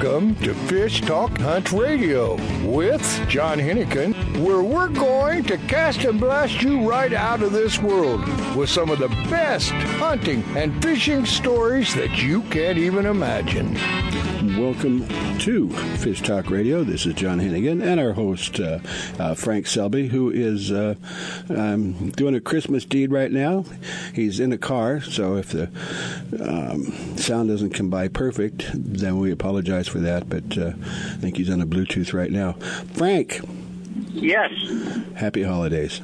Welcome to Fish Talk Hunt Radio with John Hennigan, where we're going to cast and blast you right out of this world with some of the best hunting and fishing stories that you can't even imagine. Welcome to Fish Talk Radio. This is John Hennigan and our host, uh, uh, Frank Selby, who is uh, um, doing a Christmas deed right now. He's in a car, so if the um, sound doesn't come by perfect, then we apologize for that, but uh, I think he's on a Bluetooth right now. Frank. Yes. Happy holidays.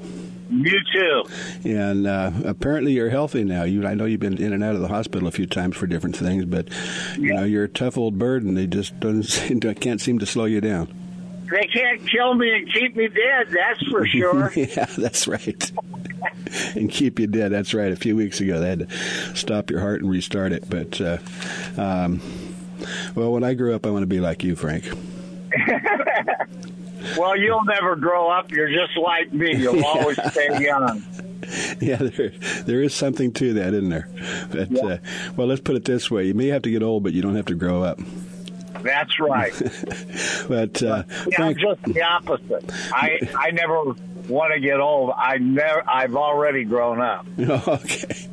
You too. And uh, apparently you're healthy now. You, I know you've been in and out of the hospital a few times for different things, but you yeah. know you're a tough old bird, and they just don't seem to, can't seem to slow you down. They can't kill me and keep me dead. That's for sure. yeah, that's right. and keep you dead. That's right. A few weeks ago, they had to stop your heart and restart it. But uh, um, well, when I grew up, I want to be like you, Frank. Well, you'll never grow up. You're just like me. You'll yeah. always stay young. Yeah, there, there is something to that, isn't there? But, yeah. uh, well, let's put it this way: you may have to get old, but you don't have to grow up. That's right. but uh, yeah, Frank, just the opposite. I I never want to get old. I never. I've already grown up. Okay.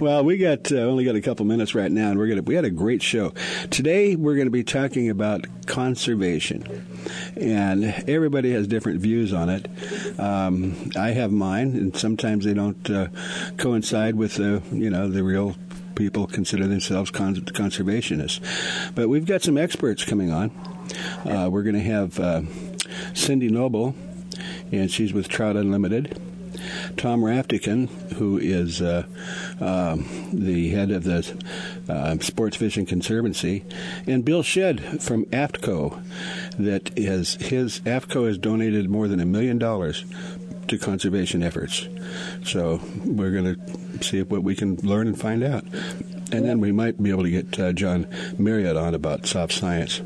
Well, we got uh, only got a couple minutes right now, and we're gonna we had a great show today. We're going to be talking about conservation, and everybody has different views on it. Um, I have mine, and sometimes they don't uh, coincide with the you know the real people consider themselves con- conservationists. But we've got some experts coming on. Uh, we're going to have uh, Cindy Noble and she's with Trout Unlimited. Tom Raftican, who is uh, uh, the head of the uh, Sports Fishing Conservancy, and Bill Shedd from AFTCO, that is his AFTCO has donated more than a million dollars to conservation efforts. So we're going to see what we can learn and find out, and then we might be able to get uh, John Marriott on about soft science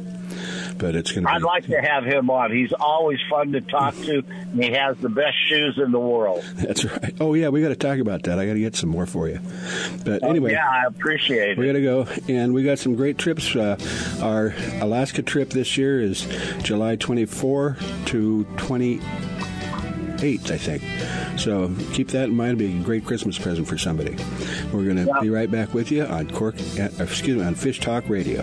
but it's going to. I'd like to have him on. He's always fun to talk to, and he has the best shoes in the world. That's right. Oh yeah, we got to talk about that. I got to get some more for you. But oh, anyway, yeah, I appreciate it. We got to go, and we got some great trips. Uh, our Alaska trip this year is July 24 to 28, I think. So keep that in mind. It'll be a great Christmas present for somebody. We're going to yeah. be right back with you on Cork. Uh, excuse me, on Fish Talk Radio.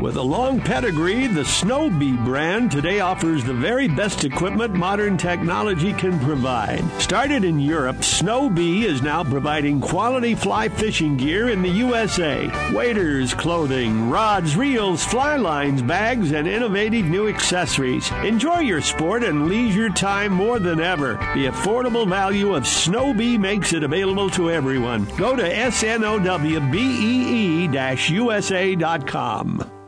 With a long pedigree, the Snowbee brand today offers the very best equipment modern technology can provide. Started in Europe, Snowbee is now providing quality fly fishing gear in the USA. Waders, clothing, rods, reels, fly lines, bags, and innovative new accessories. Enjoy your sport and leisure time more than ever. The affordable value of Snowbee makes it available to everyone. Go to snowbee-usa.com.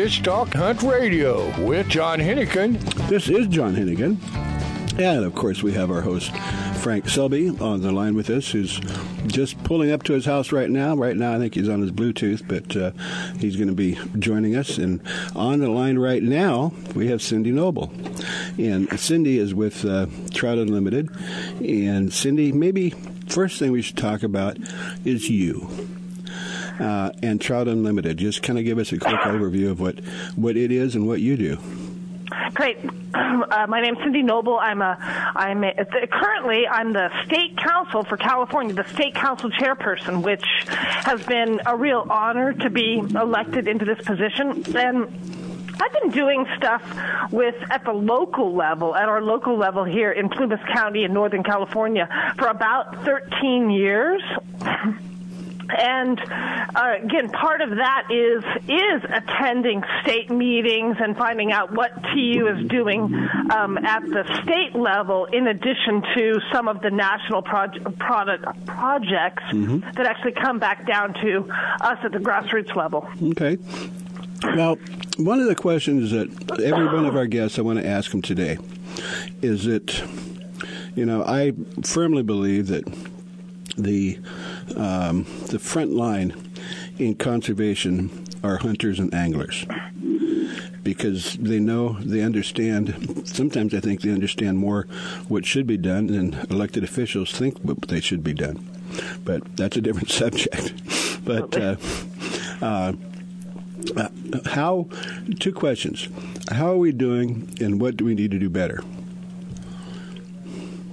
Fish Talk Hunt Radio with John Hennigan. This is John Hennigan. And of course, we have our host, Frank Selby, on the line with us, who's just pulling up to his house right now. Right now, I think he's on his Bluetooth, but uh, he's going to be joining us. And on the line right now, we have Cindy Noble. And Cindy is with uh, Trout Unlimited. And Cindy, maybe first thing we should talk about is you. Uh, and Trout Unlimited. Just kind of give us a quick overview of what, what it is and what you do. Great. Uh, my name's Cindy Noble. I'm a, I'm a, currently I'm the state council for California, the state council chairperson, which has been a real honor to be elected into this position. And I've been doing stuff with at the local level, at our local level here in Plumas County in Northern California for about 13 years. And uh, again, part of that is is attending state meetings and finding out what TU is doing um, at the state level, in addition to some of the national proje- product projects mm-hmm. that actually come back down to us at the grassroots level. Okay. Now, one of the questions that every one of our guests I want to ask them today is that, you know, I firmly believe that the um, the front line in conservation are hunters and anglers. Because they know they understand sometimes i think they understand more what should be done than elected officials think what they should be done. But that's a different subject. But uh, uh, uh, how two questions. How are we doing and what do we need to do better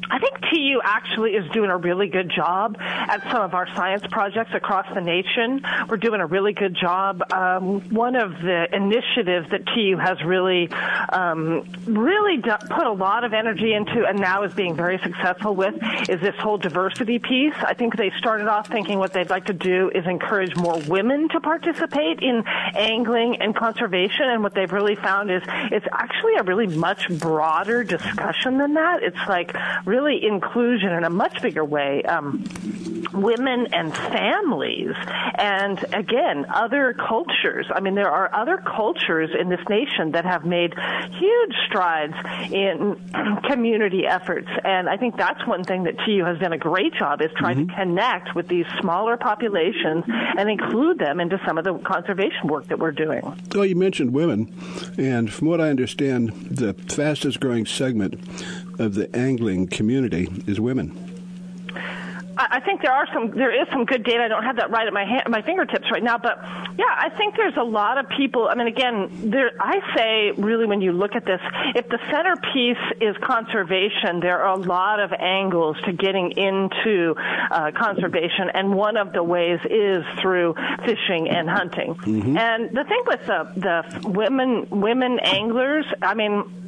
I think TU actually is doing a really good job at some of our science projects across the nation. We're doing a really good job. Um, one of the initiatives that TU has really, um, really put a lot of energy into and now is being very successful with is this whole diversity piece. I think they started off thinking what they'd like to do is encourage more women to participate in angling and conservation. And what they've really found is it's actually a really much broader discussion than that. It's like really really inclusion in a much bigger way. Um, women and families, and again, other cultures. I mean, there are other cultures in this nation that have made huge strides in community efforts, and I think that's one thing that TU has done a great job is trying mm-hmm. to connect with these smaller populations and include them into some of the conservation work that we're doing. Well, you mentioned women, and from what I understand, the fastest growing segment of the angling community is women. I think there are some, there is some good data. I don't have that right at my hand, my fingertips right now, but yeah, I think there's a lot of people. I mean, again, there, I say really when you look at this, if the centerpiece is conservation, there are a lot of angles to getting into uh, conservation, and one of the ways is through fishing and hunting. Mm-hmm. And the thing with the the women women anglers, I mean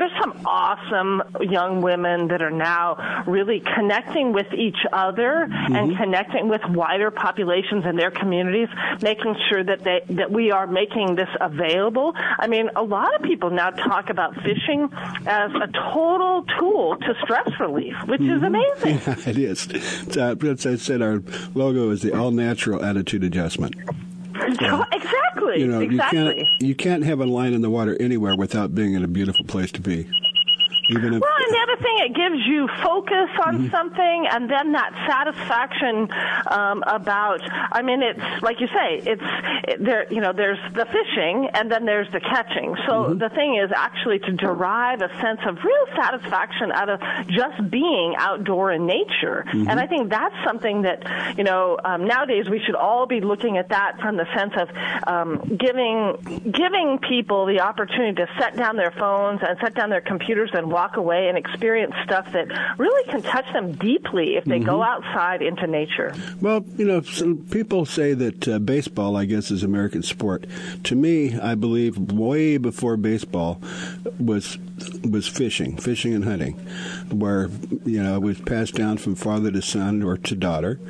there's some awesome young women that are now really connecting with each other mm-hmm. and connecting with wider populations in their communities, making sure that they that we are making this available. I mean, a lot of people now talk about fishing as a total tool to stress relief, which mm-hmm. is amazing. Yeah, it is. Uh, as I said, our logo is the all natural attitude adjustment. exactly. You know, exactly. you can't you can't have a line in the water anywhere without being in a beautiful place to be. Even if, well, and the other thing, it gives you focus on mm-hmm. something, and then that satisfaction um, about. I mean, it's like you say, it's it, there. You know, there's the fishing, and then there's the catching. So mm-hmm. the thing is actually to derive a sense of real satisfaction out of just being outdoor in nature. Mm-hmm. And I think that's something that you know um, nowadays we should all be looking at that from the sense of um, giving giving people the opportunity to set down their phones and set down their computers and walk away and experience stuff that really can touch them deeply if they mm-hmm. go outside into nature. Well, you know, people say that uh, baseball, I guess, is American sport. To me, I believe way before baseball was was fishing, fishing and hunting, where you know it was passed down from father to son or to daughter,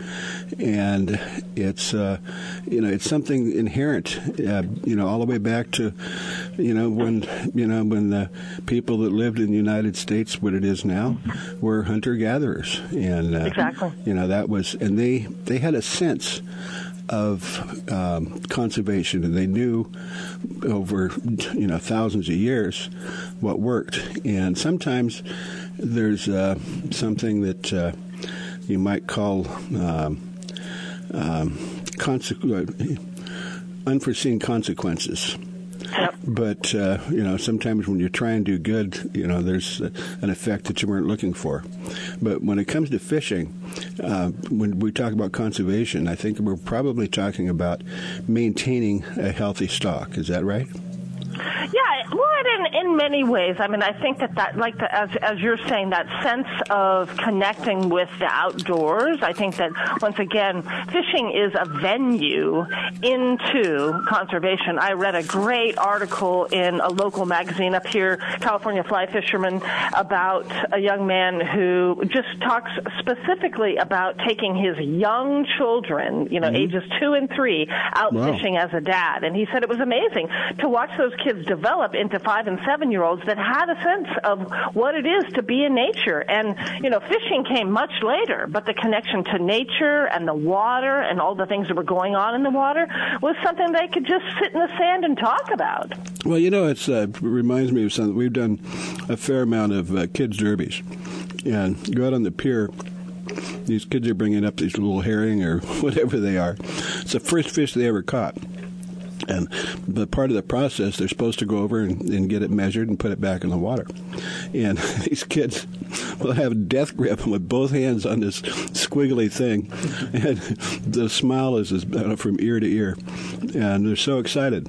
and it's uh, you know it's something inherent, uh, you know, all the way back to you know when you know when the people that lived in the United States, what it is now, were hunter gatherers, and uh, exactly, you know that was, and they they had a sense of um, conservation, and they knew over you know thousands of years what worked. And sometimes there's uh, something that uh, you might call um, um, consequ- unforeseen consequences. But uh, you know, sometimes when you try and do good, you know, there's an effect that you weren't looking for. But when it comes to fishing, uh, when we talk about conservation, I think we're probably talking about maintaining a healthy stock. Is that right? Yeah, well, in in many ways. I mean, I think that that like the, as as you're saying, that sense of connecting with the outdoors. I think that once again, fishing is a venue into conservation. I read a great article in a local magazine up here, California Fly Fisherman, about a young man who just talks specifically about taking his young children, you know, mm-hmm. ages two and three, out Wow. fishing as a dad, and he said it was amazing to watch those kids develop into five and seven year olds that had a sense of what it is to be in nature. And, you know, fishing came much later, but the connection to nature and the water and all the things that were going on in the water was something they could just sit in the sand and talk about. Well, you know, it's uh, it reminds me of something. We've done a fair amount of uh, kids derbies, and go out on the pier. These kids are bringing up these little herring or whatever they are. It's the first fish they ever caught. And the part of the process, they're supposed to go over and, and get it measured and put it back in the water. And these kids will have a death grip with both hands on this squiggly thing, and the smile is is, uh, from ear to ear, and they're so excited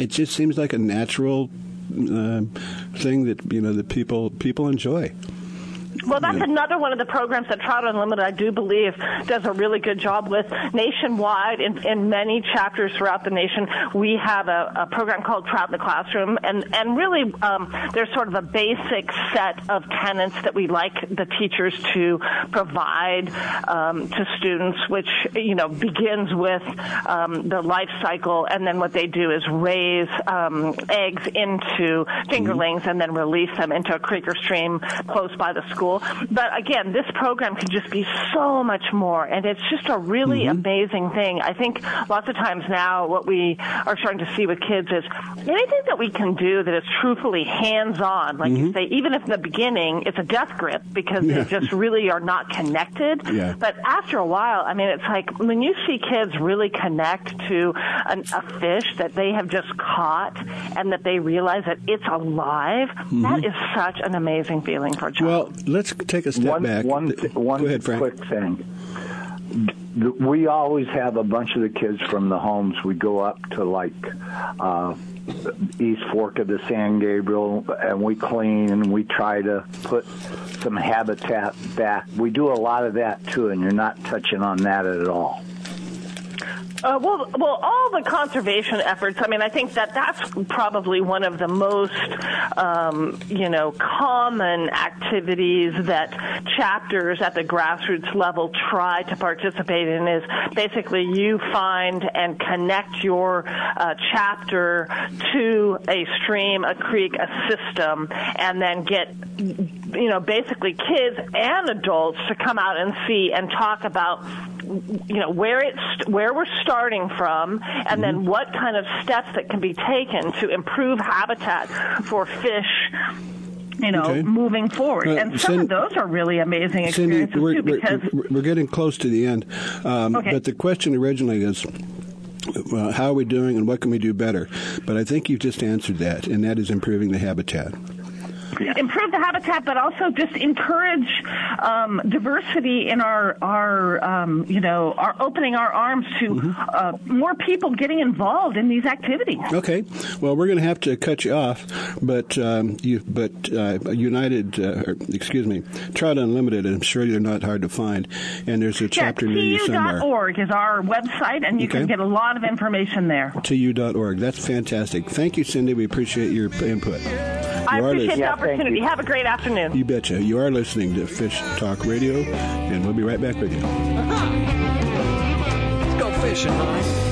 it just seems like a natural uh, thing that you know that people people enjoy. Well, that's another one of the programs that Trout Unlimited, I do believe, does a really good job with. Nationwide, in, in many chapters throughout the nation, we have a, a program called Trout in the Classroom, and and really, um, there's sort of a basic set of tenets that we like the teachers to provide um, to students, which you know begins with um, the life cycle, and then what they do is raise um, eggs into fingerlings and then release them into a creek or stream close by the school. But again, this program can just be so much more, and it's just a really mm-hmm. amazing thing. I think lots of times now, what we are starting to see with kids is anything that we can do that is truthfully hands-on. Like you mm-hmm. say, even if in the beginning it's a death grip because Yeah. they just really are not connected. Yeah. But after a while, I mean, it's like when you see kids really connect to an, a fish that they have just caught and that they realize that it's alive, that mm-hmm. is such an amazing feeling for a child. Well, let's take a step one, back. one, one ahead, quick thing. We always have a bunch of the kids from the homes. We go up to like uh, East Fork of the San Gabriel, and we clean and we try to put some habitat back. We do a lot of that too, and you're not touching on that at all. Uh, well, well, all the conservation efforts. I mean, I think that that's probably one of the most, um, you know, common activities that chapters at the grassroots level try to participate in. Is basically you find and connect your uh, chapter to a stream, a creek, a system, and then get, you know, basically kids and adults to come out and see and talk about you know where it's where we're starting from and then what kind of steps that can be taken to improve habitat for fish you know Okay. moving forward Uh, and some Cin- of those are really amazing Cindy, experiences we're, too because we're, we're getting close to the end. Um, Okay. But the question originally is, well, how are we doing and what can we do better? But I think you've just answered that, and that is improving the habitat. Improve the habitat, but also just encourage um, diversity in our our um, you know our opening our arms to Mm-hmm. uh, more people getting involved in these activities. Okay. Well, we're going to have to cut you off, but um, you, but uh, United, uh, excuse me, Trout Unlimited. I'm sure you're not hard to find, and there's a chapter near you somewhere. TU.org is our website, and you Okay. can get a lot of information there. tu.org. That's fantastic. Thank you, Cindy. We appreciate your input. I You appreciate the opportunity. you. Have a great afternoon. You betcha. You are listening to Fish Talk Radio, and we'll be right back with you. Let's go fishing, honey.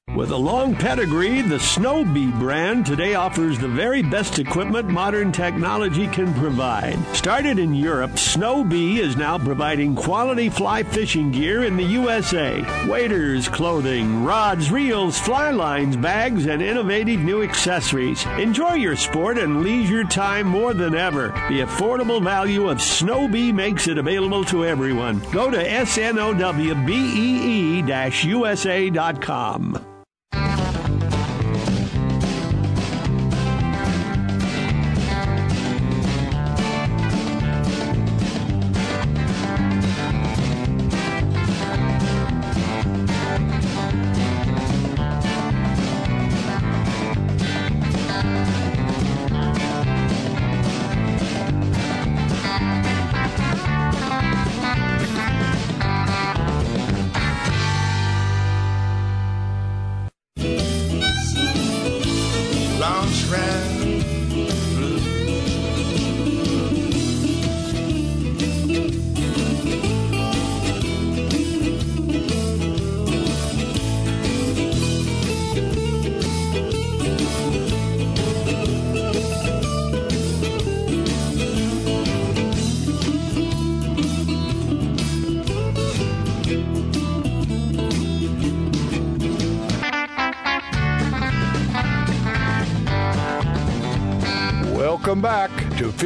With a long pedigree, the Snowbee brand today offers the very best equipment modern technology can provide. Started in Europe, Snowbee is now providing quality fly fishing gear in the USA. Waders, clothing, rods, reels, fly lines, bags, and innovative new accessories. Enjoy your sport and leisure time more than ever. The affordable value of Snowbee makes it available to everyone. Go to snowbee-usa.com. Welcome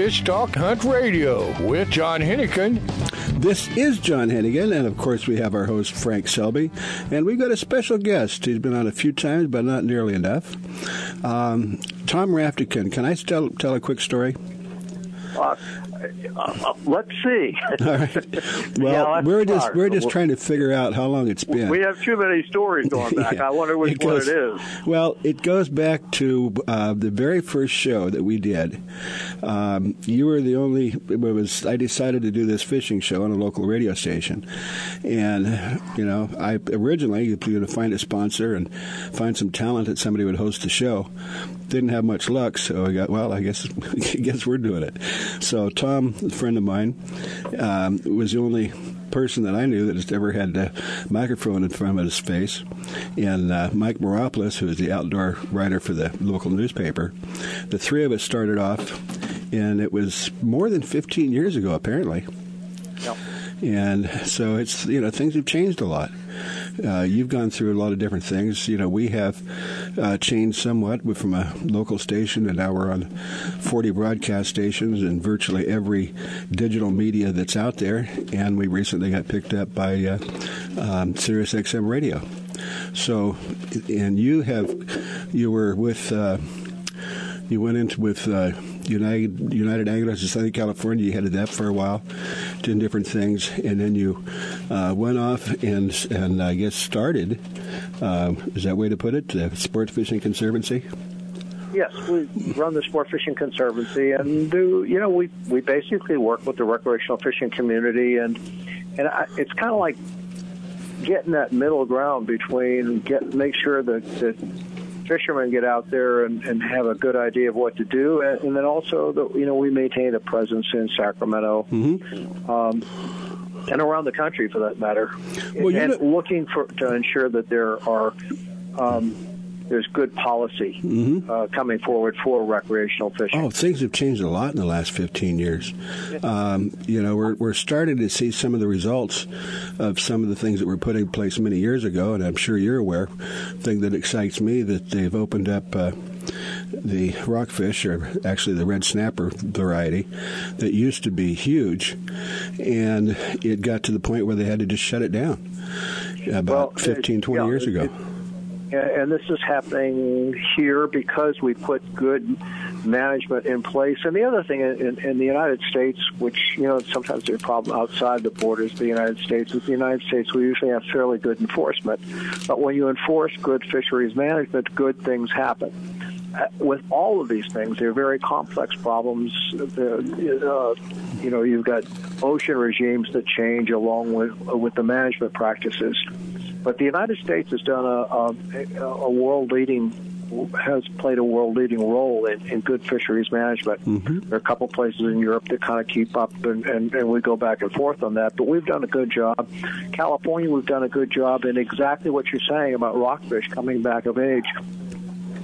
Fish Talk Hunt Radio with John Hennigan. This is John Hennigan, and of course, we have our host, Frank Selby. And we've got a special guest. He's been on a few times, but not nearly enough. Um, Tom Raftican. Can I tell, tell a quick story? Uh, uh, let's see. All right. Well, Yeah, we're just we're just trying to figure out how long it's been. We have too many stories going back. Yeah. I wonder which It one it is. Well, it goes back to uh, the very first show that we did. Um, you were the only. It was I decided to do this fishing show on a local radio station, and you know I originally you know, to find a sponsor and find some talent that somebody would host the show. Didn't have much luck, so I got well. I guess I guess we're doing it. So Tom, a friend of mine, um, was the only person that I knew that has ever had a microphone in front of his face, and uh, Mike Moropoulos, who is the outdoor writer for the local newspaper. The three of us started off, and it was more than 15 years ago, apparently. And so it's you know things have changed a lot. Uh, you've gone through a lot of different things. You know, we have uh, changed somewhat We're from a local station, and now we're on 40 broadcast stations and virtually every digital media that's out there. And we recently got picked up by uh, um, Sirius XM Radio. So, and you have, you were with, uh, you went into with uh, United United Anglers of Southern California. You headed that for a while, doing different things, and then you uh, went off and and I guess started. Uh, is that way to put it? The Sports Fishing Conservancy. Yes, we run the Sport Fishing Conservancy, and do you know we we basically work with the recreational fishing community, and and I, it's kind of like getting that middle ground between get make sure that that fishermen get out there and, and have a good idea of what to do, and, and then also, the, you know, we maintain a presence in Sacramento. Mm-hmm. Um, and around the country, for that matter, Well, and know- looking for to ensure that there are um, there's good policy uh, coming forward for recreational fishing. Mm-hmm. Oh, things have changed a lot in the last 15 years. Um, you know, we're, we're starting to see some of the results of some of the things that were put in place many years ago, and I'm sure you're aware. The thing that excites me that they've opened up uh, the rockfish, or actually the red snapper variety, that used to be huge, and it got to the point where they had to just shut it down about Well, 15, 20 yeah, years ago. it- and this is happening here because we put good management in place. And the other thing in, in the United States, which you know sometimes there's a problem outside the borders of the United States, is the United States we usually have fairly good enforcement. But when you enforce good fisheries management, good things happen. Uh, With all of these things, they're very complex problems. Uh, you know, you've got ocean regimes that change along with with the management practices. But the United States has done a, a, a world leading has played a world leading role in, in good fisheries management. Mm-hmm. There are a couple places in Europe that kind of keep up, and, and, and we go back and forth on that. But we've done a good job. California, we've done a good job in exactly what you're saying about rockfish coming back of age.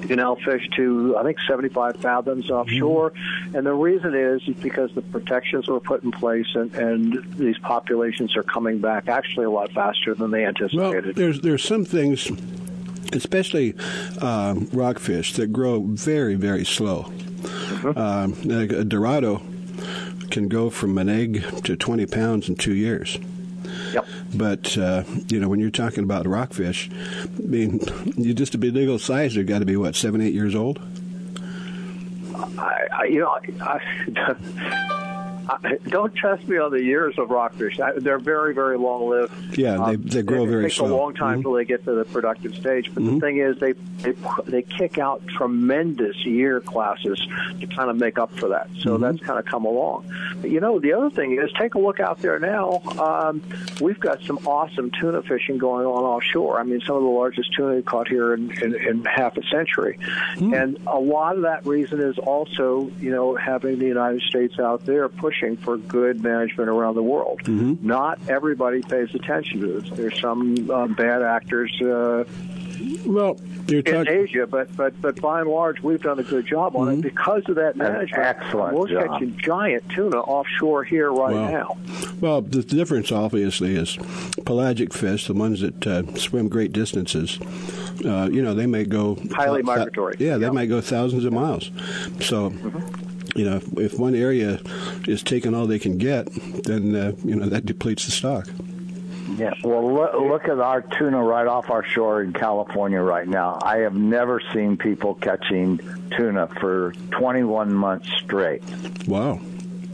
You can now fish to, I think, 75 fathoms offshore. And the reason is because the protections were put in place and, and these populations are coming back actually a lot faster than they anticipated. Well, there's there's some things, especially um, rockfish, that grow very very slow. Um, like a Dorado can go from an egg to 20 pounds in two years. Yep. But uh, you know, when you're talking about rockfish, I mean, you just to be legal size, they've got to be what seven, eight years old. I, I you know, I, I, don't trust me on the years of rockfish. I, they're very, very long lived. Yeah, they- they grow it, very It takes slow. a long time Mhm. until they get to the productive stage. But the thing is, they, they they kick out tremendous year classes to kind of make up for that. So Mm-hmm. that's kind of come along. But you know, the other thing is, take a look out there now. Um, we've got some awesome tuna fishing going on offshore. I mean, some of the largest tuna caught here in, in, in half a century, Hmm. and a lot of that reason is also, you know, having the United States out there pushing for good management around the world. Mm-hmm. Not everybody pays attention to this. There's some uh, bad actors. Uh, well, you're in. Asia, but but but by and large, we've done a good job on Mm-hmm. it because of that management. excellent We're job. catching giant tuna offshore here right Wow. now. Well, the difference obviously is pelagic fish, the ones that uh, swim great distances. Uh, you know, they may go Highly thou- thou- migratory. Yeah, they might go thousands of miles. So. You know, if, if one area is taking all they can get, then uh, you know that depletes the stock. Yeah, well, look, look at our tuna right off our shore in California right now. I have never seen people catching tuna for 21 months straight. Wow.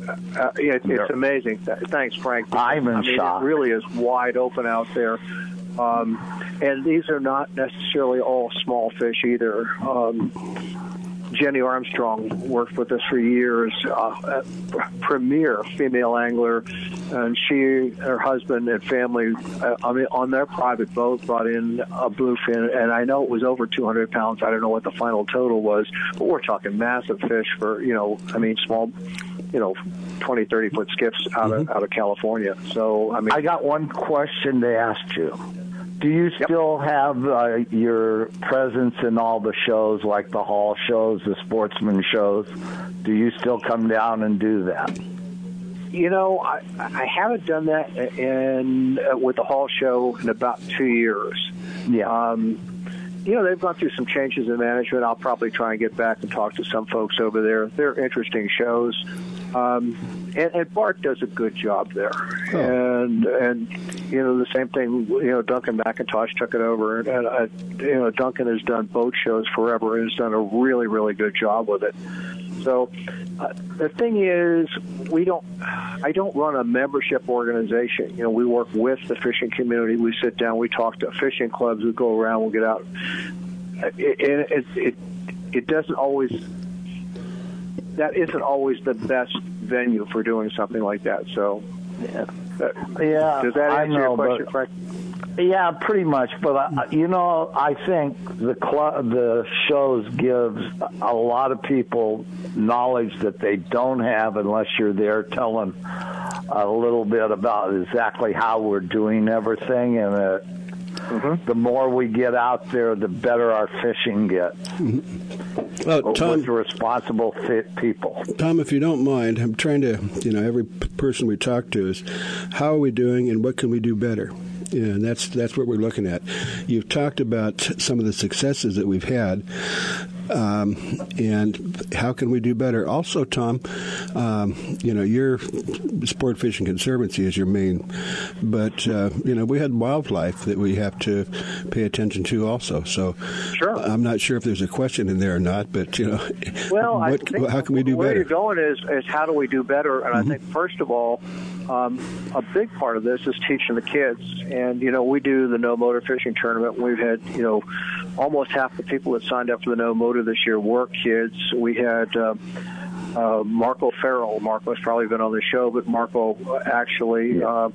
Uh, it, it's amazing. Thanks, Frank. I'm in I mean, shock. It really is wide open out there. Um, and these are not necessarily all small fish either. Um, Jenny Armstrong worked with us for years, uh, premier female angler, and she, her husband, and family, uh, I mean, on their private boat, brought in a bluefin, and I know it was over 200 pounds. I don't know what the final total was, but we're talking massive fish for, you know, I mean, small, you know, 20, 30 foot skiffs out of out of California. So, I mean, I got one question to ask you. Do you still have uh, your presence in all the shows, like the hall shows, the sportsman shows? Do you still come down and do that? You know, I, I haven't done that in uh, with the Hall Show in about two years. Yeah. Um, you know, they've gone through some changes in management. I'll probably try and get back and talk to some folks over there. They're interesting shows. Um, and, and Bart does a good job there. And, and, you know, the same thing, you know, Duncan McIntosh took it over. And, and uh, you know, Duncan has done boat shows forever and has done a really, really good job with it. So uh, the thing is, we don't. I don't run a membership organization. You know, we work with the fishing community. We sit down. We talk to fishing clubs. We go around. We get out. Uh, It, it, it, it, doesn't always. That isn't always the best venue for doing something like that. So, yeah. Yeah, does that answer know, your question, Frank? Yeah, pretty much. But uh, you know, I think the club, the shows gives a lot of people knowledge that they don't have unless you're there telling a little bit about exactly how we're doing everything, and uh, mm-hmm. the more we get out there, the better our fishing gets. Mm-hmm. Well, Tom, with responsible fit people. Tom, if you don't mind, I'm trying to, you know, every person we talk to is, how are we doing, and what can we do better? And that's that's what we're looking at. You've talked about some of the successes that we've had, um, and how can we do better? Also, Tom, um, you know, your Sport Fishing Conservancy is your main, but uh, you know, we had wildlife that we have to pay attention to also. So, sure. I'm not sure if there's a question in there or not, but you know, well, what, how can we do where better? Where you're going is is how do we do better? And mm-hmm. I think first of all. Um, a big part of this is teaching the kids. And, you know, we do the no motor fishing tournament. We've had, you know, almost half the people that signed up for the no motor this year were kids. We had, uh, uh, Marco Farrell. Marco's probably been on the show, but Marco actually, uh,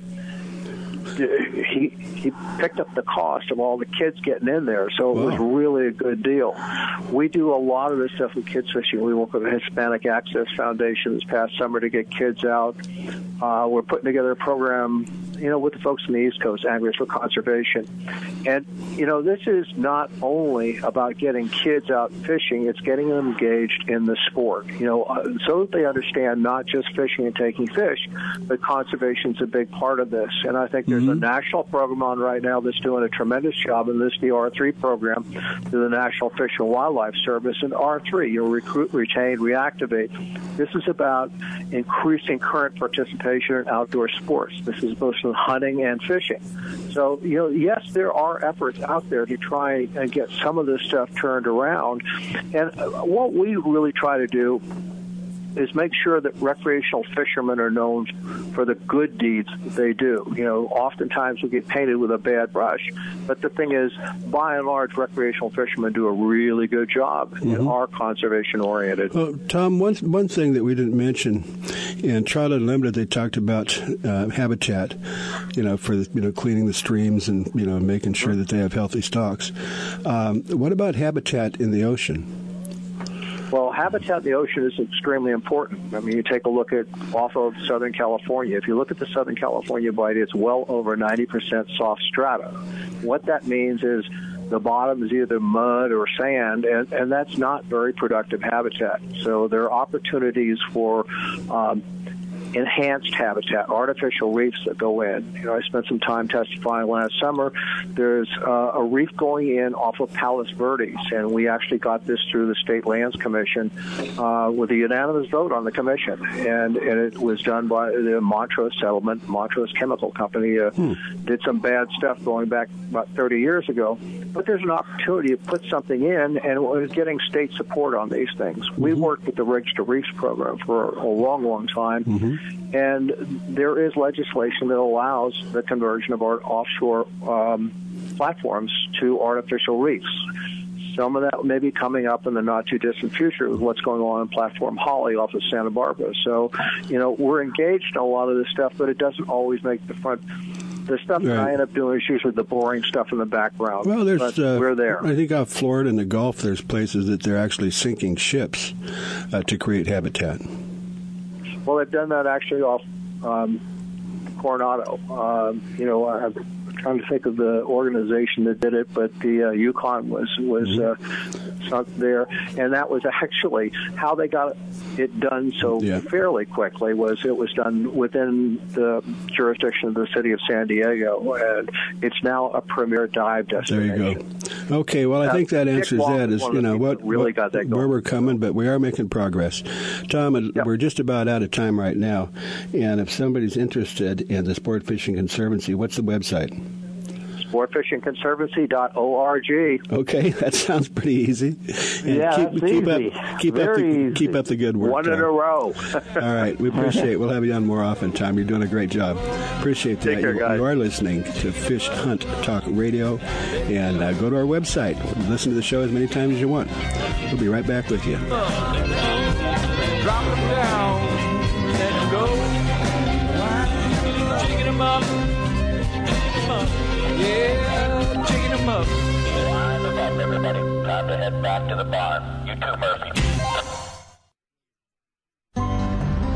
he he picked up the cost of all the kids getting in there, so it wow. was really a good deal. We do a lot of this stuff with kids fishing. We work with the Hispanic Access Foundation this past summer to get kids out. Uh, we're putting together a program you know, with the folks on the East Coast, Anglers for Conservation. And, you know, this is not only about getting kids out fishing, it's getting them engaged in the sport, you know, uh, so that they understand not just fishing and taking fish, but conservation is a big part of this. And I think there's mm-hmm. a national program on right now that's doing a tremendous job, and this is the R3 program through the National Fish and Wildlife Service. And R3, you recruit, retain, reactivate. This is about increasing current participation in outdoor sports. This is hunting and fishing. So, you know, yes, there are efforts out there to try and get some of this stuff turned around. And uh, what we really try to do is make sure that recreational fishermen are known for the good deeds they do. You know, oftentimes we get painted with a bad brush, but the thing is, by and large, recreational fishermen do a really good job mm-hmm. and are conservation oriented. Well, Tom, one one thing that we didn't mention in Trout Unlimited, they talked about uh, habitat. You know, for you know cleaning the streams and you know making sure that they have healthy stocks. Um, what about habitat in the ocean? Well, habitat in the ocean is extremely important. I mean, you take a look at off of Southern California. If you look at the Southern California Bight, it's well over 90% soft strata. What that means is the bottom is either mud or sand, and, and that's not very productive habitat. So there are opportunities for um, enhanced habitat, artificial reefs that go in. You know, I spent some time testifying last summer. There's uh, a reef going in off of Palos Verdes, and we actually got this through the State Lands Commission uh, with a unanimous vote on the commission, and, and it was done by the Montrose Settlement. Montrose Chemical Company uh, hmm. did some bad stuff going back about 30 years ago, but there's an opportunity to put something in, and we're getting state support on these things. Mm-hmm. We've worked with the Rigs to Reefs program for a long, long time. Mm-hmm and there is legislation that allows the conversion of our offshore um, platforms to artificial reefs. Some of that may be coming up in the not too distant future with what's going on in Platform Holly off of Santa Barbara. So, you know, we're engaged in a lot of this stuff, but it doesn't always make the front the stuff right. that I end up doing is usually the boring stuff in the background. Well, there's uh, we're there. I think off Florida and the Gulf, there's places that they're actually sinking ships uh, to create habitat. Well, they've done that actually off um, Coronado. Um, you know, I'm trying to think of the organization that did it, but the uh, Yukon was was mm-hmm. uh, sunk there, and that was actually how they got it done so yeah. fairly quickly. Was it was done within the jurisdiction of the city of San Diego, and it's now a premier dive destination. There you go. Okay, well, I think that answers that. Is you know what, really what, got that where we're coming, but we are making progress. Tom, yep. we're just about out of time right now, and if somebody's interested in the Sport Fishing Conservancy, what's the website? sportfishingconservancy.org. Okay, that sounds pretty easy. And yeah, keep, keep easy. Up, keep Very up the, easy. Keep up the good work. One in a row. All right, we appreciate it. We'll have you on more often, Tom. You're doing a great job. Appreciate that. Take care, you, guys. you are listening to Fish Hunt Talk Radio, and uh, go to our website. Listen to the show as many times as you want. We'll be right back with you. Them up. Jigging them up. Time to head back to the barn. You too, Murphy.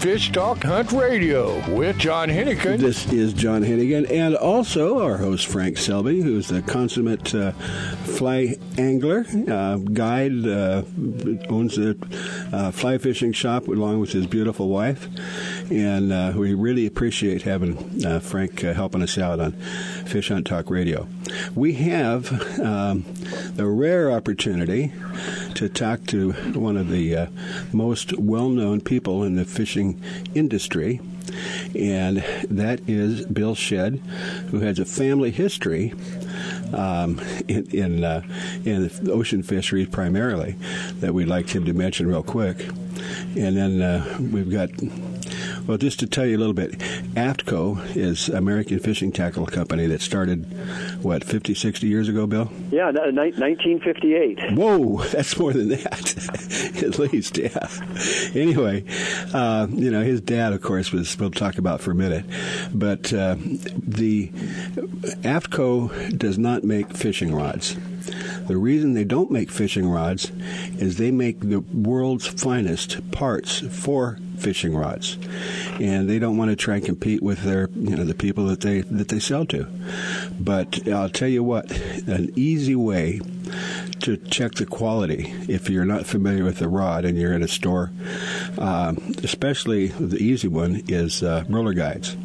Fish Talk Hunt Radio with John Hennigan. This is John Hennigan, and also our host Frank Selby, who's a consummate uh, fly angler, uh, guide, uh, owns a uh, fly fishing shop along with his beautiful wife, and uh, we really appreciate having uh, Frank helping us out on Fish Hunt Talk Radio. We have um, the rare opportunity to talk to one of the uh, most well-known people in the fishing industry, and that is Bill Shedd, who has a family history um, in in, uh, in ocean fisheries primarily that we'd like him to mention real quick, and then uh, we've got. Well, just to tell you a little bit, AFTCO is American Fishing Tackle Company that started, what, 50, 60 years ago, Bill? Yeah, ni- 1958. Whoa, that's more than that, at least, yeah. Anyway, uh, you know, his dad, of course, was, we'll talk about for a minute, but uh, the AFTCO does not make fishing rods. The reason they don't make fishing rods is they make the world's finest parts for fishing rods, and they don't want to try and compete with their, you know, the people that they that they sell to. But I'll tell you what, an easy way to check the quality if you're not familiar with the rod and you're in a store. Um, especially the easy one is uh, roller guides.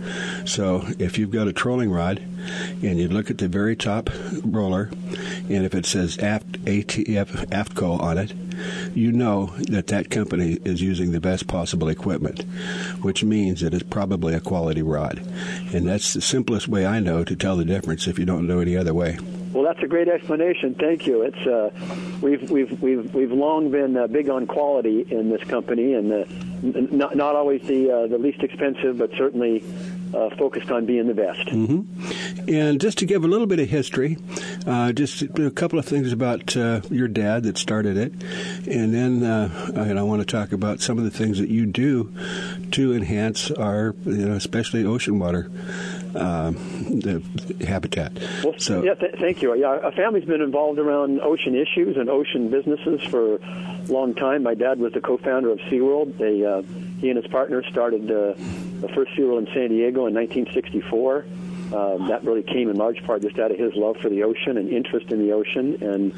So if you've got a trolling rod and you look at the very top roller, and if it says aft ATF AFTCO on it, you know that that company is using the best possible equipment, which means that it's probably a quality rod. And that's the simplest way I know to tell the difference if you don't know any other way. Well, that's a great explanation. Thank you. It's uh, we've we've we've we've long been uh, big on quality in this company, and uh, not not always the uh, the least expensive, but certainly uh, focused on being the best. Mm-hmm. And just to give a little bit of history, uh, just a couple of things about uh, your dad that started it, and then uh, and I want to talk about some of the things that you do to enhance our, you know, especially ocean water. Uh, the habitat. Well, so, yeah, th- thank you. Yeah, our family's been involved around ocean issues and ocean businesses for a long time. My dad was the co-founder of SeaWorld. They, uh, he and his partner started uh, the first SeaWorld in San Diego in 1964. Um, that really came in large part just out of his love for the ocean and interest in the ocean. And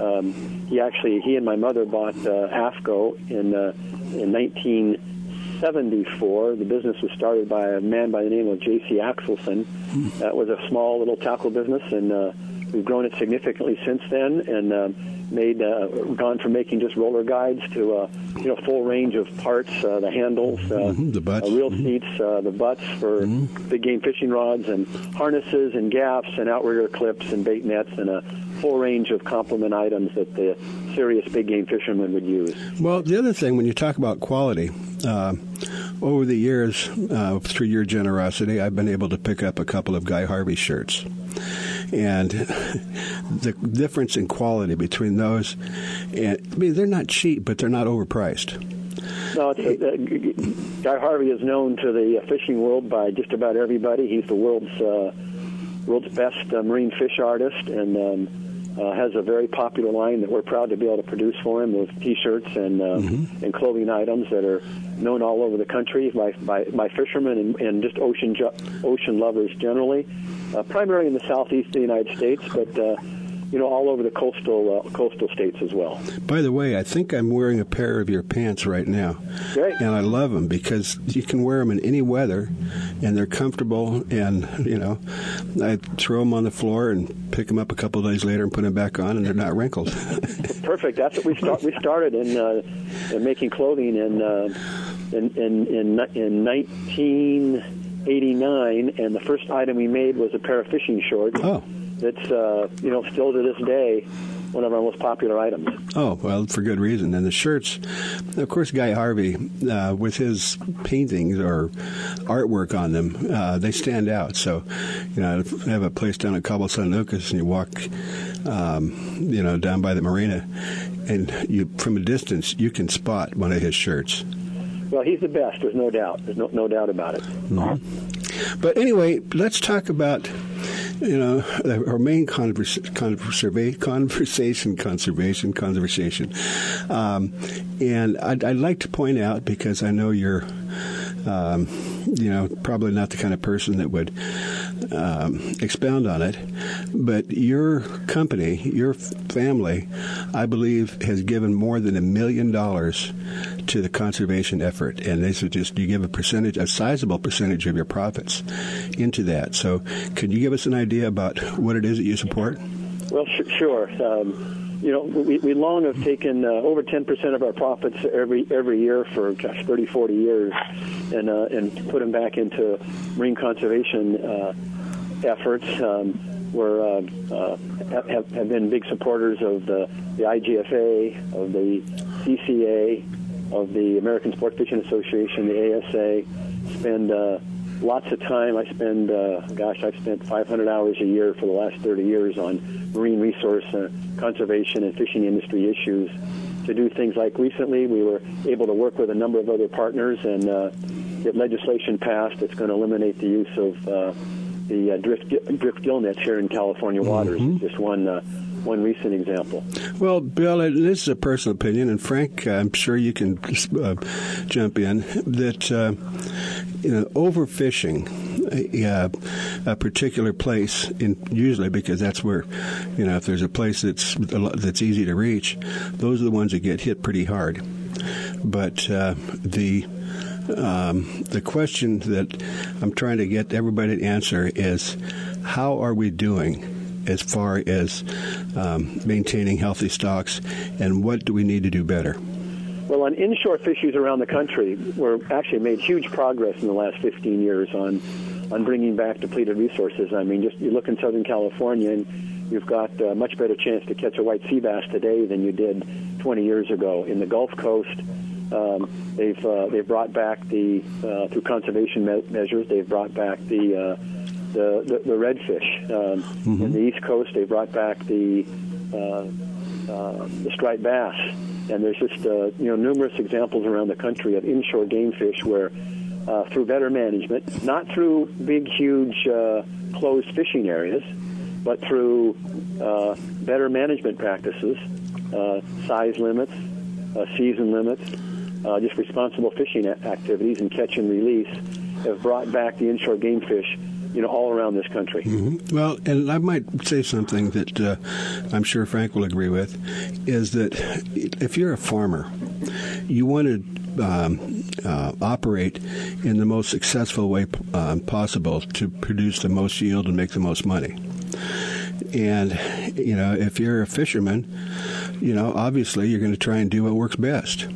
um, he actually, he and my mother bought uh, AFTCO in uh, in 1974. The business was started by a man by the name of J.C. Axelson. That was a small little tackle business, and uh, we've grown it significantly since then. And um, made uh, gone from making just roller guides to uh, you know full range of parts, uh, the handles, uh, Mhm, the butts. uh, reel seats, uh, the butts for big game fishing rods, and harnesses and gaffs and outrigger clips and bait nets, and a full range of complement items that the serious big game fishermen would use. Well, the other thing, when you talk about quality, uh, over the years, uh, through your generosity, I've been able to pick up a couple of Guy Harvey shirts. And the difference in quality between those, and I mean, they're not cheap, but they're not overpriced. No, it's, uh, G- G- Guy Harvey is known to the uh, fishing world by just about everybody. He's the world's uh, world's best uh, marine fish artist, and um, uh, has a very popular line that we're proud to be able to produce for him with T-shirts and uh, and clothing items that are known all over the country by by, by fishermen and, and just ocean ju- ocean lovers generally, uh, primarily in the southeast of the United States, but. Uh, you know, all over the coastal uh, coastal states as well. By the way, I think I'm wearing a pair of your pants right now. Great. And I love them because you can wear them in any weather and they're comfortable. And, you know, I throw them on the floor and pick them up a couple of days later and put them back on and they're not wrinkled. Perfect. That's what we start. We started in, uh, in making clothing in uh, in in in, in 1989, and the first item we made was a pair of fishing shorts. Oh. That's uh, you know still to this day one of our most popular items. Oh, well, for good reason. And the shirts, of course, Guy Harvey, uh, with his paintings or artwork on them, uh, they stand out. So, you know, I have a place down at Cabo San Lucas and you walk, um, you know, down by the marina, and you from a distance, you can spot one of his shirts. Well, he's the best. There's no doubt. There's no no doubt about it. But anyway, let's talk about you know our main converse, conversa- conversation, conservation, conversation, um, and I'd, I'd like to point out because I know you're. Um, you know, probably not the kind of person that would um, expound on it, but your company, your family, I believe, has given more than a million dollars to the conservation effort, and they suggest you give a percentage, a sizable percentage of your profits into that. So, could you give us an idea about what it is that you support? Well, sh- sure. Um, you know, we, we long have taken uh, over 10% of our profits every every year for gosh, 30, 40 years, and uh, and put them back into marine conservation uh, efforts. Um, we're uh, uh, have, have been big supporters of the, the IGFA, of the CCA, of the American Sport Fishing Association, the ASA. Spend uh, lots of time. I spend, uh, gosh, I've spent 500 hours a year for the last 30 years on marine resource uh, conservation and fishing industry issues. To do things like recently, we were able to work with a number of other partners and uh, get legislation passed that's going to eliminate the use of uh, the uh, drift drift gill nets here in California waters. Just one uh, one recent example. Well, Bill, uh, this is a personal opinion, and Frank, I'm sure you can uh, jump in. That uh, you know, overfishing a, a particular place, in, usually because that's where, you know, if there's a place that's that's easy to reach, those are the ones that get hit pretty hard. But uh, the um, the question that I'm trying to get everybody to answer is, how are we doing? As far as um, maintaining healthy stocks, and what do we need to do better? Well, on inshore fisheries around the country, we're actually made huge progress in the last 15 years on on bringing back depleted resources. I mean, just you look in Southern California, and you've got a much better chance to catch a white sea bass today than you did 20 years ago. In the Gulf Coast, um, they've uh, they've brought back the uh, through conservation me- measures. They've brought back the uh, the, the, the redfish. Um, mm-hmm. In the East Coast, they brought back the uh, uh, the striped bass and there's just uh, you know numerous examples around the country of inshore game fish where, uh, through better management, not through big, huge uh, closed fishing areas, but through uh, better management practices, uh, size limits, uh, season limits, uh, just responsible fishing activities and catch and release, have brought back the inshore game fish you know, all around this country. Mm-hmm. Well, and I might say something that uh, I'm sure Frank will agree with, is that if you're a farmer, you want to um, uh, operate in the most successful way um, possible to produce the most yield and make the most money. And, you know, if you're a fisherman, you know, obviously you're going to try and do what works best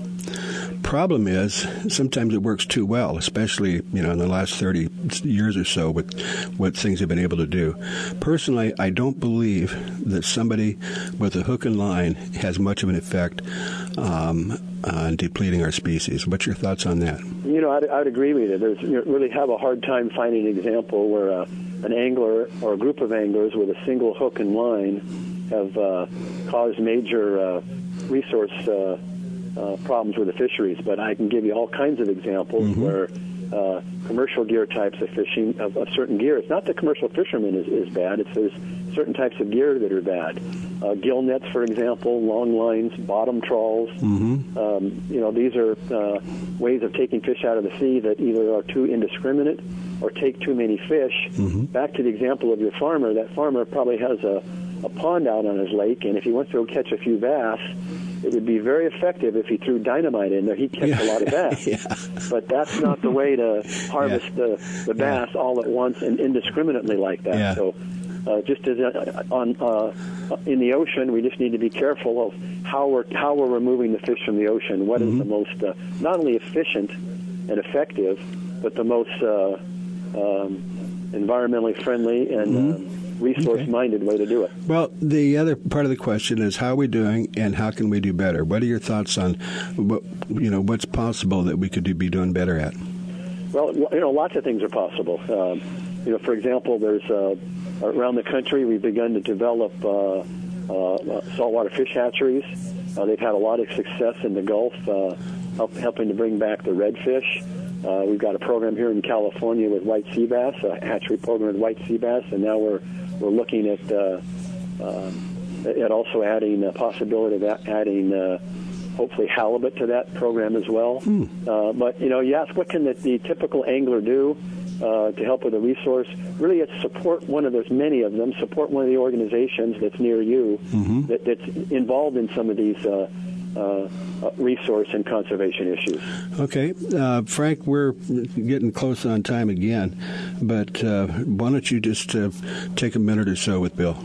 problem is sometimes it works too well, especially you know in the last 30 years or so with what things have been able to do. Personally, I don't believe that somebody with a hook and line has much of an effect um, on depleting our species. What's your thoughts on that? You know, I'd, I'd agree with you. There's you really have a hard time finding an example where uh, an angler or a group of anglers with a single hook and line have uh, caused major uh, resource uh, uh, problems with the fisheries, but I can give you all kinds of examples mm-hmm. where uh, commercial gear types of fishing of, of certain gear. It's not that commercial fishermen is, is bad. It's there's certain types of gear that are bad. Uh, gill nets, for example, long lines, bottom trawls. Mm-hmm. Um, you know, these are uh, ways of taking fish out of the sea that either are too indiscriminate or take too many fish. Mm-hmm. Back to the example of your farmer. That farmer probably has a, a pond out on his lake, and if he wants to go catch a few bass, it would be very effective if he threw dynamite in there. He'd catch yeah. a lot of bass. yeah. But that's not the way to harvest yeah. the, the bass all at once and indiscriminately like that. So uh, just as uh, on uh, in the ocean, we just need to be careful of how we're how we're removing the fish from the ocean. What mm-hmm. is the most uh, not only efficient and effective, but the most uh, um, environmentally friendly and mm-hmm. Um, resource minded okay. way to do it. Well, the other part of the question is how are we doing and how can we do better? What are your thoughts on what you know what's possible that we could do, be doing better at? Well, you know, lots of things are possible. Um, you know, for example, there's uh, around the country we've begun to develop uh, uh, saltwater fish hatcheries. Uh, they've had a lot of success in the Gulf, uh, help, helping to bring back the redfish. Uh, we've got a program here in California with white sea bass, a hatchery program with white sea bass, and now we're we're looking at uh, uh, at also adding a possibility of adding uh, hopefully halibut to that program as well. Hmm. Uh, but you know, you ask what can the, the typical angler do uh, to help with a resource? Really, it's support one of those many of them. Support one of the organizations that's near you mm-hmm. that, that's involved in some of these. Uh, uh, uh, resource and conservation issues. Okay, uh, Frank, we're getting close on time again, but uh, why don't you just uh, take a minute or so with Bill?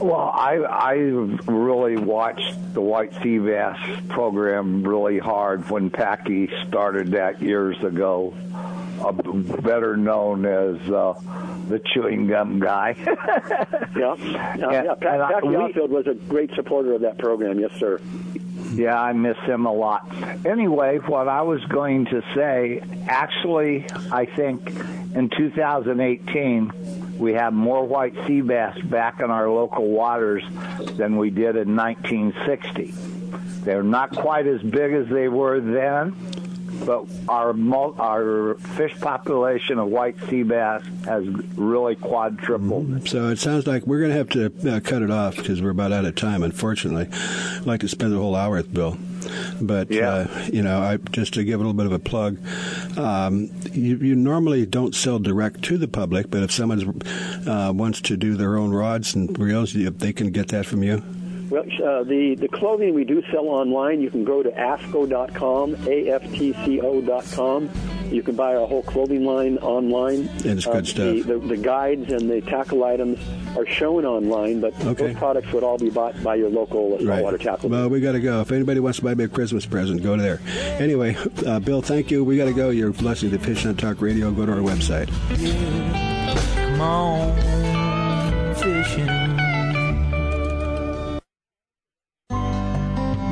Well, I I really watched the white sea bass program really hard when Packy started that years ago better known as uh, the chewing gum guy. yeah, yeah. yeah. Pat, Pat was a great supporter of that program. Yes, sir. Yeah, I miss him a lot. Anyway, what I was going to say, actually, I think in 2018 we have more white sea bass back in our local waters than we did in 1960. They're not quite as big as they were then, but our our fish population of white sea bass has really quadrupled. Mm-hmm. So it sounds like we're going to have to uh, cut it off because we're about out of time. Unfortunately, I'd like to spend the whole hour with Bill. But yeah. uh, you know, I, just to give a little bit of a plug, um, you, you, normally don't sell direct to the public, but if someone uh, wants to do their own rods and reels, they can get that from you. Well, uh, the, the clothing we do sell online, you can go to aftco.com, A-F-T-C-O.com. You can buy our whole clothing line online. And it's good uh, stuff. The, the, the, guides and the tackle items are shown online, but okay. those products would all be bought by your local saltwater right. tackle. Well, we got to go. If anybody wants to buy me a Christmas present, go to there. Anyway, uh, Bill, thank you. We got to go. You're listening to Fish Hunt Talk Radio. Go to our website. Come on, fishing.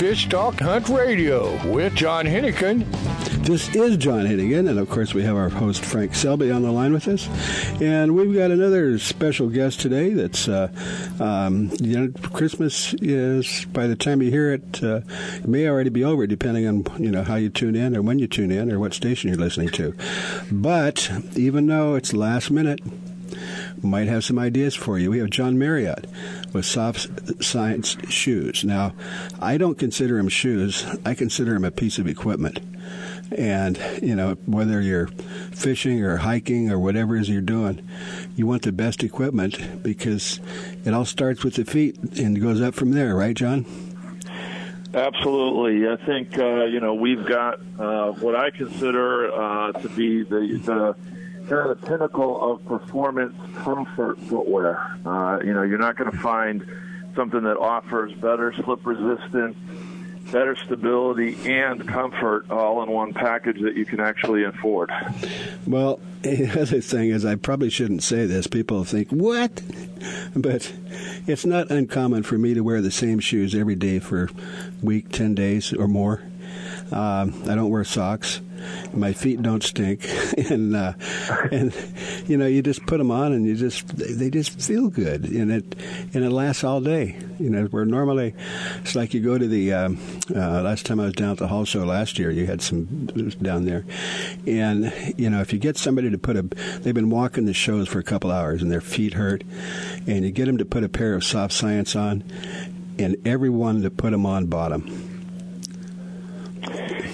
Fish Talk Hunt Radio with John Hennigan. This is John Hennigan, and of course, we have our host Frank Selby on the line with us. And we've got another special guest today that's, uh, um, you know, Christmas is, by the time you hear it, uh, it may already be over, depending on, you know, how you tune in or when you tune in or what station you're listening to. But even though it's last minute, might have some ideas for you. We have John Marriott with Soft Science Shoes. Now, I don't consider them shoes. I consider them a piece of equipment. And, you know, whether you're fishing or hiking or whatever it is you're doing, you want the best equipment because it all starts with the feet and goes up from there, right, John? Absolutely. I think, uh, you know, we've got uh, what I consider uh, to be the, the of the pinnacle of performance comfort footwear. Uh, you know, you're not going to find something that offers better slip resistance, better stability, and comfort all in one package that you can actually afford. Well, the other thing is, I probably shouldn't say this. People think, what? But it's not uncommon for me to wear the same shoes every day for a week, 10 days or more. Um, I don't wear socks. My feet don't stink, and uh, and you know you just put them on and you just they just feel good, and it and it lasts all day. You know, where normally it's like you go to the um, uh, last time I was down at the Hall Show last year, you had some down there, and you know if you get somebody to put a they've been walking the shows for a couple hours and their feet hurt, and you get them to put a pair of soft science on, and everyone to put them on bottom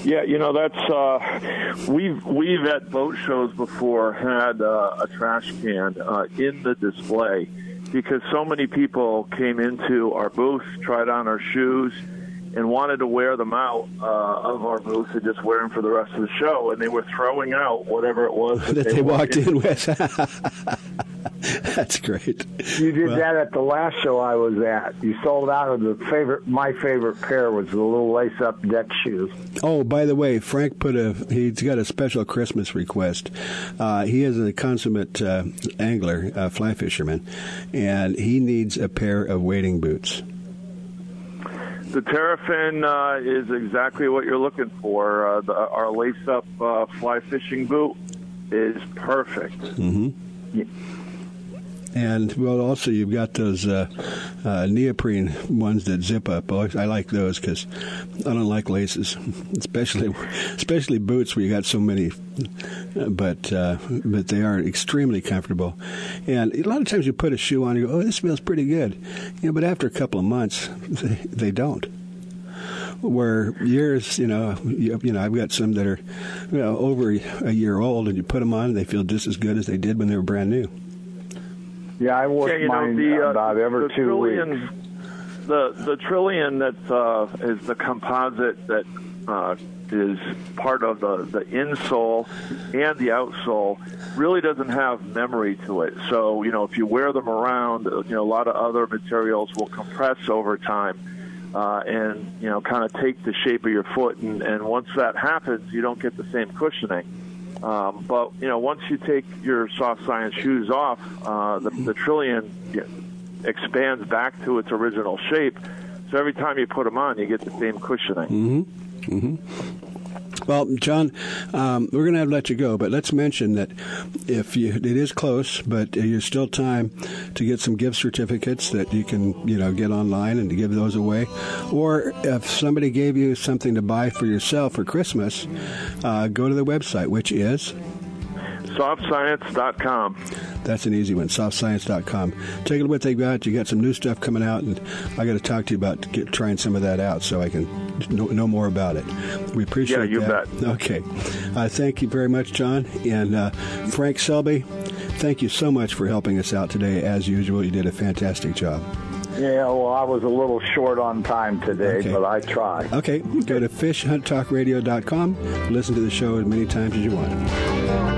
yeah, you know that's uh, we've we've at boat shows before had uh, a trash can uh, in the display because so many people came into our booth, tried on our shoes, and wanted to wear them out uh, of our booth and just wear them for the rest of the show, and they were throwing out whatever it was that, that they, they walked in with. That's great. You did Well- that at the last show I was at. You sold out of the favorite. My favorite pair was the little lace-up deck shoes. Oh, by the way, Frank put a he's got a special Christmas request. Uh, he is a consummate uh, angler, uh, fly fisherman, and he needs a pair of wading boots. The Terrafin uh, is exactly what you're looking for. Uh, the, our lace-up uh, fly fishing boot is perfect. Mm-hmm. And well, also you've got those uh, uh, neoprene ones that zip up. I I like those because I don't like laces, especially especially boots where you got so many. But uh, but they are extremely comfortable, and a lot of times you put a shoe on, you go, "Oh, this feels pretty good," you know. But after a couple of months, they, they don't where years, you know, you, you know, I've got some that are, you know, over a year old, and you put them on, and they feel just as good as they did when they were brand new. Yeah, I wash Yeah, you know, mine the, uh, about every the two trillion, weeks. The the trillion that uh, is the composite that uh, is part of the the insole and the outsole really doesn't have memory to it. So you know, if you wear them around, uh, you know, a lot of other materials will compress over time. Uh, and you know, kind of take the shape of your foot, and, and once that happens, you don't get the same cushioning. Um, but you know, once you take your soft science shoes off, uh, the, the trillion expands back to its original shape. So every time you put them on, you get the same cushioning. Mm-hmm. Mm-hmm. Well, John, um, we're going to have to let you go, but let's mention that if you, it is close, but there's still time to get some gift certificates that you can, you know, get online and to give those away. Or if somebody gave you something to buy for yourself for Christmas, uh, go to the website, which is Softscience.com. That's an easy one. Softscience.com. Take a look what they got. You got some new stuff coming out, and I got to talk to you about get, trying some of that out so I can know, know more about it. We appreciate Yeah, you that. bet. Okay. Uh, thank you very much, John. And uh, Frank Selby, thank you so much for helping us out today. As usual, you did a fantastic job. Yeah, well, I was a little short on time today, Okay. but I tried. Okay. Go to fishhunttalkradio.com. Listen to the show as many times as you want.